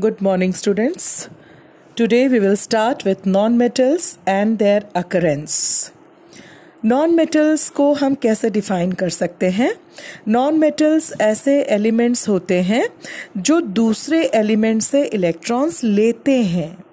Good morning, students. Today we will start with non-metals and their occurrence. Non-metals को हम कैसे define कर सकते हैं Non-metals ऐसे एलिमेंट्स होते हैं जो दूसरे एलिमेंट से इलेक्ट्रॉन्स लेते हैं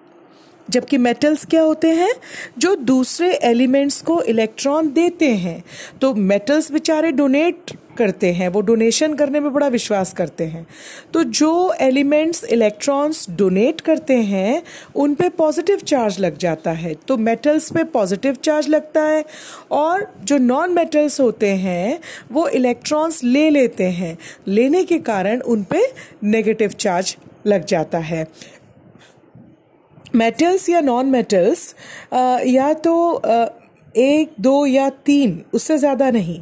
जबकि मेटल्स क्या होते हैं? जो दूसरे एलिमेंट्स को इलेक्ट्रॉन देते हैं। तो मेटल्स बेचारे डोनेट करते हैं, वो डोनेशन करने में बड़ा विश्वास करते हैं। तो जो एलिमेंट्स इलेक्ट्रॉन्स डोनेट करते हैं, उन पे पॉजिटिव चार्ज लग जाता है। तो मेटल्स पे पॉजिटिव चार्ज लगता है और जो नॉन मेटल्स होते हैं, वो इलेक्ट्रॉन्स ले लेते हैं। लेने के कारण उन पे नेगेटिव चार्ज लग जाता है। मेटल्स या नॉन मेटल्स या तो एक, दो या तीन, उससे ज़्यादा नहीं।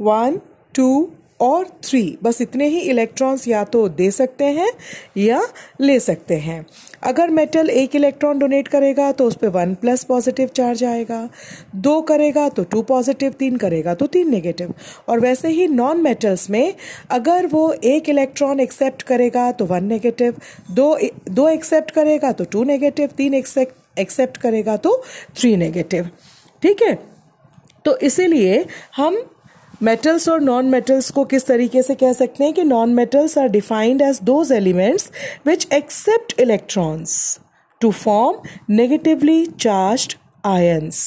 वन टू और थ्री बस इतने ही इलेक्ट्रॉन्स या तो दे सकते हैं या ले सकते हैं। अगर मेटल एक इलेक्ट्रॉन डोनेट करेगा तो उस पर वन प्लस पॉजिटिव चार्ज आएगा। दो करेगा तो टू पॉजिटिव तीन करेगा तो तीन नेगेटिव और वैसे ही नॉन मेटल्स में, अगर वो एक इलेक्ट्रॉन एक्सेप्ट करेगा तो वन नेगेटिव दो दो एक्सेप्ट करेगा तो टू नेगेटिव तीन एक्सेप्ट करेगा तो थ्री नेगेटिव ठीक है? तो इसीलिए हम मेटल्स और नॉन मेटल्स को किस तरीके से कह सकते हैं कि non metals are defined as those elements which accept electrons to form negatively charge ions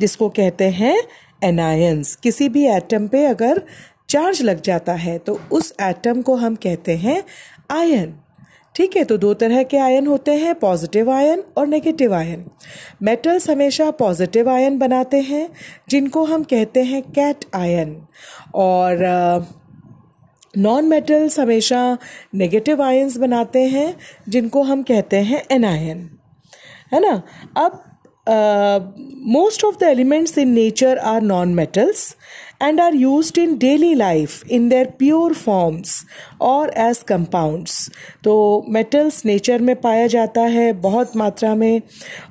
जिसको कहते हैं एनायंस किसी भी एटम पे अगर चार्ज लग जाता है तो उस एटम को हम कहते हैं आयन ठीक है तो दो तरह के आयन होते हैं पॉजिटिव आयन और नेगेटिव आयन। मेटल्स हमेशा पॉजिटिव आयन बनाते हैं, जिनको हम कहते हैं कैट आयन और नॉन मेटल्स हमेशा नेगेटिव आयन्स बनाते हैं, जिनको हम कहते हैं एनायन है ना? अब most of the elements in nature are non metals and are used in daily life in their pure forms or as compounds तो metals nature में पाया जाता है बहुत मात्रा में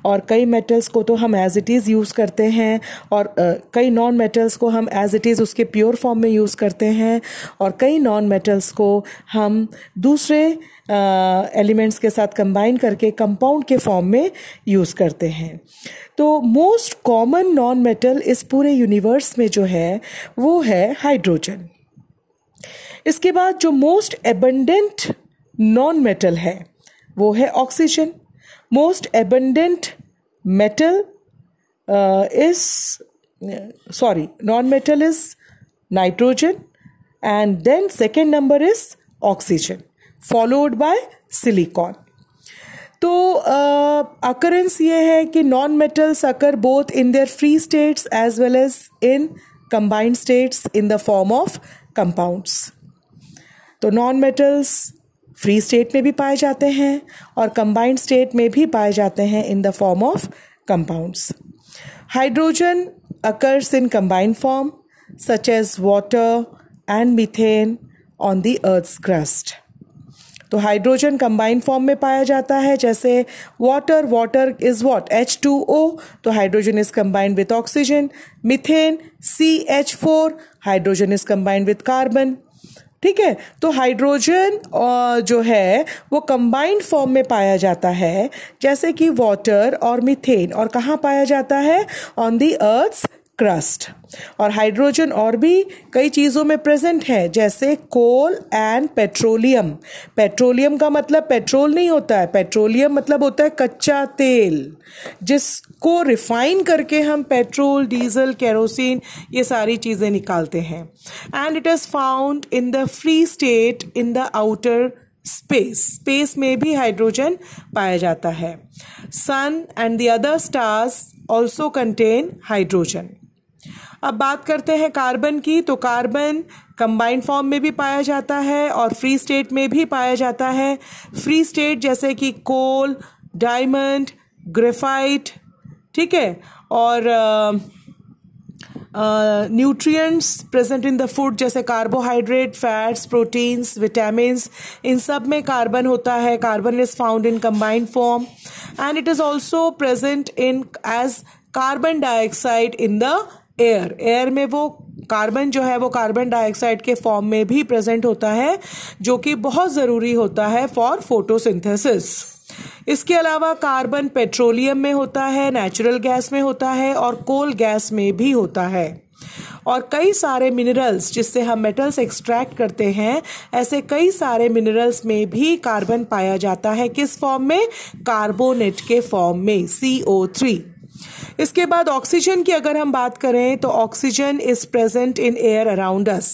और कई metals को तो हम as it is यूज़ करते हैं और uh, कई non metals को हम as it is उसके pure form में यूज़ करते हैं और कई non metals को हम दूसरे एलिमेंट्स के साथ कंबाइन करके कंपाउंड के फॉर्म में यूज़ करते हैं। तो मोस्ट कॉमन नॉन मेटल इस पूरे यूनिवर्स में जो है, वो है हाइड्रोजन इसके बाद जो मोस्ट एबंडेंट नॉन मेटल है, वो है oxygen most abundant metal is sorry non metal is nitrogen and then second number is oxygen followed by silicon तो अकरेंस ये है कि non metals occur both in their free states as well as in combined states in the form of compounds तो non metals free state में भी पाए जाते हैं और कंबाइंड स्टेट में भी पाए जाते हैं in the form of compounds hydrogen occurs in combined form such as water and methane on the earth crust तो हाइड्रोजन कंबाइन फॉर्म में पाया जाता है, जैसे water water is what H two O तो hydrogen is combined with oxygen methane C H four hydrogen is combined with carbon ठीक है? तो हाइड्रोजन जो है, वो कंबाइंड फॉर्म में पाया जाता है, जैसे कि वाटर और मिथेन और कहाँ पाया जाता है? ऑन दी अर्थ क्रस्ट और हाइड्रोजन और भी कई चीज़ों में प्रेजेंट है, जैसे कोल एंड पेट्रोलियम पेट्रोलियम का मतलब पेट्रोल नहीं होता है पेट्रोलियम मतलब होता है कच्चा तेल, जिसको रिफाइन करके हम पेट्रोल डीजल केरोसिन ये सारी चीज़ें निकालते हैं. And it is found in the free state in the outer space space में भी हाइड्रोजन पाया जाता है. Sun and the other stars also contain hydrogen अब बात करते हैं कार्बन की। तो कार्बन कंबाइंड फॉर्म में भी पाया जाता है और फ्री स्टेट में भी पाया जाता है। फ्री स्टेट जैसे कि कोल डायमंड ग्रेफाइट ठीक है? और nutrients present in the food जैसे कार्बोहाइड्रेट फैट्स प्रोटीन्स विटामिन इन सब में कार्बन होता है। Carbon is found in combined form and it is also present in as carbon dioxide in the air air में वो कार्बन जो है, वो कार्बन डाइऑक्साइड के फॉर्म में भी प्रेजेंट होता है, जो कि बहुत ज़रूरी होता है फॉर फोटोसिंथेसिस इसके अलावा कार्बन पेट्रोलियम में होता है नेचुरल गैस में होता है और कोल गैस में भी होता है. और कई सारे मिनरल्स जिससे हम मेटल्स एक्सट्रैक्ट करते हैं, ऐसे कई सारे मिनरल्स में भी कार्बन पाया जाता है. किस फॉर्म में? कार्बोनेट के फॉर्म में सी ओ थ्री इसके बाद ऑक्सीजन की अगर हम बात करें तो oxygen is present in air around us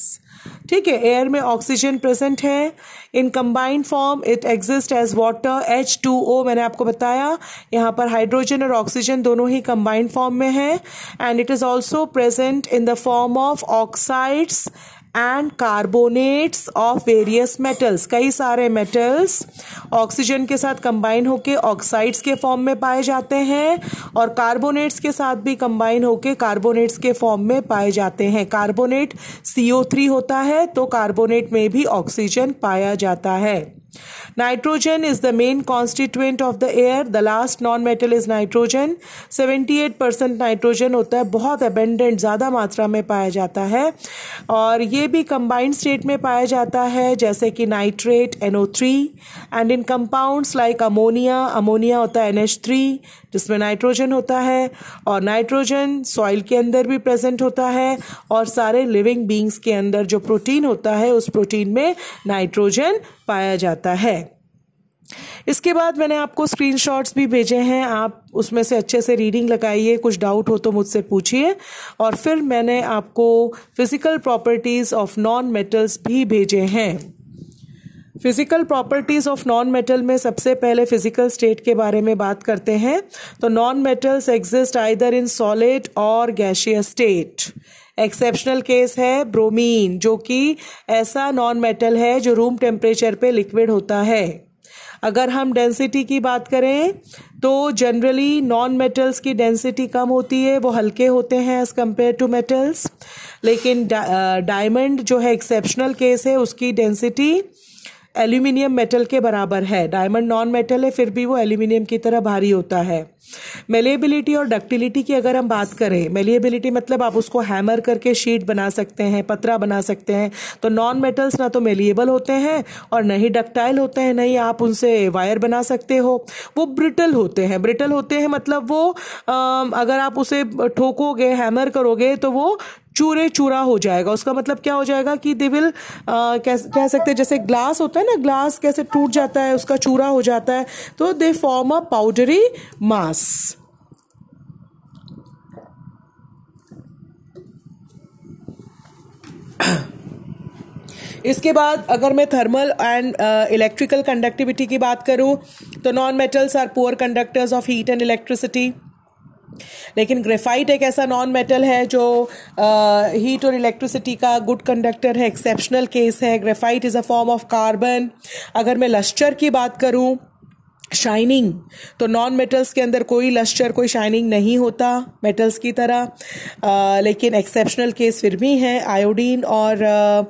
ठीक है एयर में ऑक्सीजन प्रेजेंट है. In combined form it exist as water H two O मैंने आपको बताया. यहाँ पर हाइड्रोजन और ऑक्सीजन दोनों ही कंबाइंड फॉर्म में है. And it is also present in the form of oxides and carbonates of various metals कई सारे मेटल्स ऑक्सीजन के साथ कंबाइन होके ऑक्साइड्स के फॉर्म में पाए जाते हैं और कार्बोनेट्स के साथ भी कंबाइन होके कार्बोनेट्स के फॉर्म में पाए जाते हैं। कार्बोनेट CO3 होता है तो कार्बोनेट में भी ऑक्सीजन पाया जाता है। Nitrogen is the main constituent of the air. The last non-metal is nitrogen. 78% nitrogen होता है। बहुत अबेंडेंट ज़्यादा मात्रा में पाया जाता है। और ये भी कंबाइंड स्टेट में पाया जाता है, जैसे कि nitrate NO3 and in compounds like ammonia ammonia होता है NH3 जिसमें नाइट्रोजन होता है। और नाइट्रोजन सॉइल के अंदर भी प्रेजेंट होता है। और सारे लिविंग बींग्स के अंदर जो प्रोटीन होता है, उस प्रोटीन में नाइट्रोजन पाया जाता है। इसके बाद मैंने आपको स्क्रीनशॉट्स भी भेजे हैं। आप उसमें से अच्छे से रीडिंग लगाइए, कुछ डाउट हो तो मुझसे पूछिए। और फिर मैंने आपको physical properties of non metals भी भेजे हैं। Physical properties of non metal में सबसे पहले फ़िज़िकल स्टेट के बारे में बात करते हैं। तो non metals exist either in solid और गैशियस स्टेट एक्सेप्शनल केस है ब्रोमीन जो कि ऐसा नॉन मेटल है जो रूम टेम्परेचर पे लिक्विड होता है। अगर हम डेंसिटी की बात करें तो जनरली नॉन मेटल्स की डेंसिटी कम होती है, वो हल्के होते हैं एज कंपेयर टू मेटल्स लेकिन डायमंड जो है एक्सेप्शनल केस है, उसकी डेंसिटी एल्यूमिनियम मेटल के बराबर है। डायमंड नॉन मेटल है फिर भी वो एल्यूमिनियम की तरह भारी होता है। मेलिएबिलिटी और डक्टिलिटी की अगर हम बात करें मेलिएबिलिटी मतलब आप उसको हैमर करके शीट बना सकते हैं पतरा बना सकते हैं। तो नॉन मेटल्स ना तो मेलिएबल होते हैं और न ही डक्टाइल होते हैं नहीं आप उनसे वायर बना सकते हो। वो ब्रिटल होते हैं। ब्रिटल होते हैं मतलब वो आ, अगर आप उसे ठोकोगे हैमर करोगे तो वो चूरे चूरा हो जाएगा। उसका मतलब क्या हो जाएगा कि दे विल कह सकते हैं, जैसे ग्लास होता है ना ग्लास कैसे टूट जाता है, उसका चूरा हो जाता है तो दे फॉर्म अ पाउडरी मास इसके बाद अगर मैं थर्मल एंड इलेक्ट्रिकल कंडक्टिविटी की बात करूँ तो non metals are poor conductors of heat and electricity लेकिन ग्रेफाइट एक ऐसा नॉन मेटल है जो हीट और इलेक्ट्रिसिटी का गुड कंडक्टर है एक्सेप्शनल केस है। Graphite is a form of carbon अगर मैं लश्चर की बात करूँ शाइनिंग तो नॉन मेटल्स के अंदर कोई लश्चर कोई शाइनिंग नहीं होता मेटल्स की तरह। आ, लेकिन एक्सेप्शनल केस फिर भी हैं आयोडीन और आ,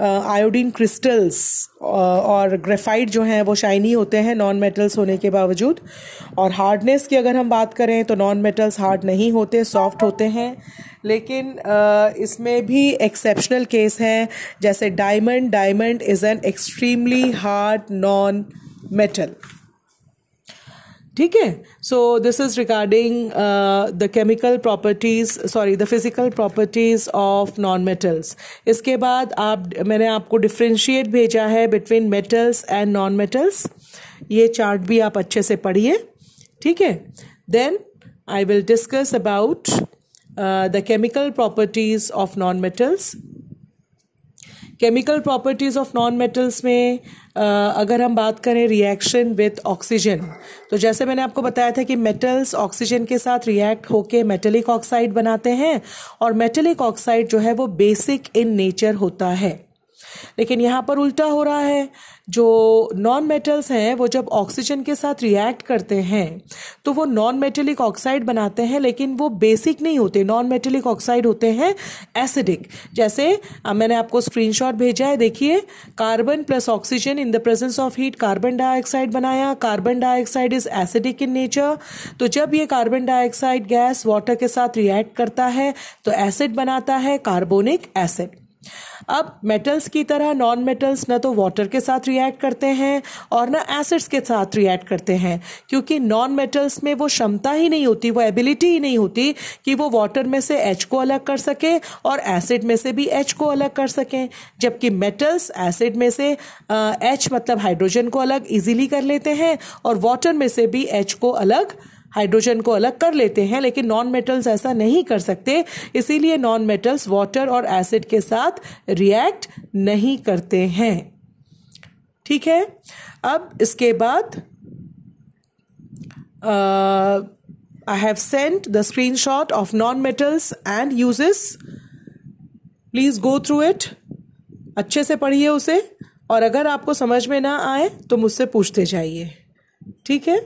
आयोडीन क्रिस्टल्स और ग्रेफाइट जो हैं, वो शाइनी होते हैं नॉन मेटल्स होने के बावजूद। और हार्डनेस की अगर हम बात करें तो नॉन मेटल्स हार्ड नहीं होते सॉफ्ट होते हैं। लेकिन इसमें भी एक्सेप्शनल केस हैं। जैसे diamond diamond is an extremely hard non metal ठीक है? So this is regarding the chemical properties sorry the physical properties of non metals इसके बाद आप, मैंने आपको डिफ्रेंशिएट भेजा है between metals and non metals ये चार्ट भी आप अच्छे से पढ़िए, ठीक है? Then I will discuss about the chemical properties of non metals chemical properties of non metals में अगर हम बात करें रिएक्शन विथ ऑक्सीजन तो जैसे मैंने आपको बताया था कि मेटल्स ऑक्सीजन के साथ रिएक्ट होकर मेटेलिक ऑक्साइड बनाते हैं, और मेटेलिक ऑक्साइड जो है वो बेसिक इन नेचर होता है। लेकिन यहाँ पर उल्टा हो रहा है। जो नॉन मेटल्स हैं, वो जब ऑक्सीजन के साथ रिएक्ट करते हैं तो वो नॉन मेटेलिक ऑक्साइड बनाते हैं, लेकिन वो बेसिक नहीं होते। नॉन मेटेलिक ऑक्साइड होते हैं एसिडिक जैसे मैंने आपको स्क्रीनशॉट भेजा है, देखिए carbon plus oxygen in the presence of heat carbon dioxide बनाया। Carbon dioxide is acidic in nature तो जब ये कार्बन डाइऑक्साइड गैस वाटर के साथ रिएक्ट करता है तो एसिड बनाता है कार्बोनिक एसिड अब मेटल्स की तरह नॉन मेटल्स न तो वाटर के साथ रिएक्ट करते हैं और न एसिड्स के साथ रिएक्ट करते हैं, क्योंकि नॉन मेटल्स में वो क्षमता ही नहीं होती, वो एबिलिटी ही नहीं होती कि वो वाटर में से एच को अलग कर सके और एसिड में से भी एच को अलग कर सकें, जबकि मेटल्स एसिड में से एच मतलब हाइड्रोजन को अलग इजीली कर लेते हैं और वाटर में से भी एच को अलग हाइड्रोजन को अलग कर लेते हैं, लेकिन नॉन मेटल्स ऐसा नहीं कर सकते। इसीलिए नॉन मेटल्स वाटर और एसिड के साथ रिएक्ट नहीं करते हैं। ठीक है? अब इसके बाद I have sent the screen shot of non metals and uses please go through it अच्छे से पढ़िए उसे। और अगर आपको समझ में ना आए तो मुझसे पूछते जाइए। ठीक है?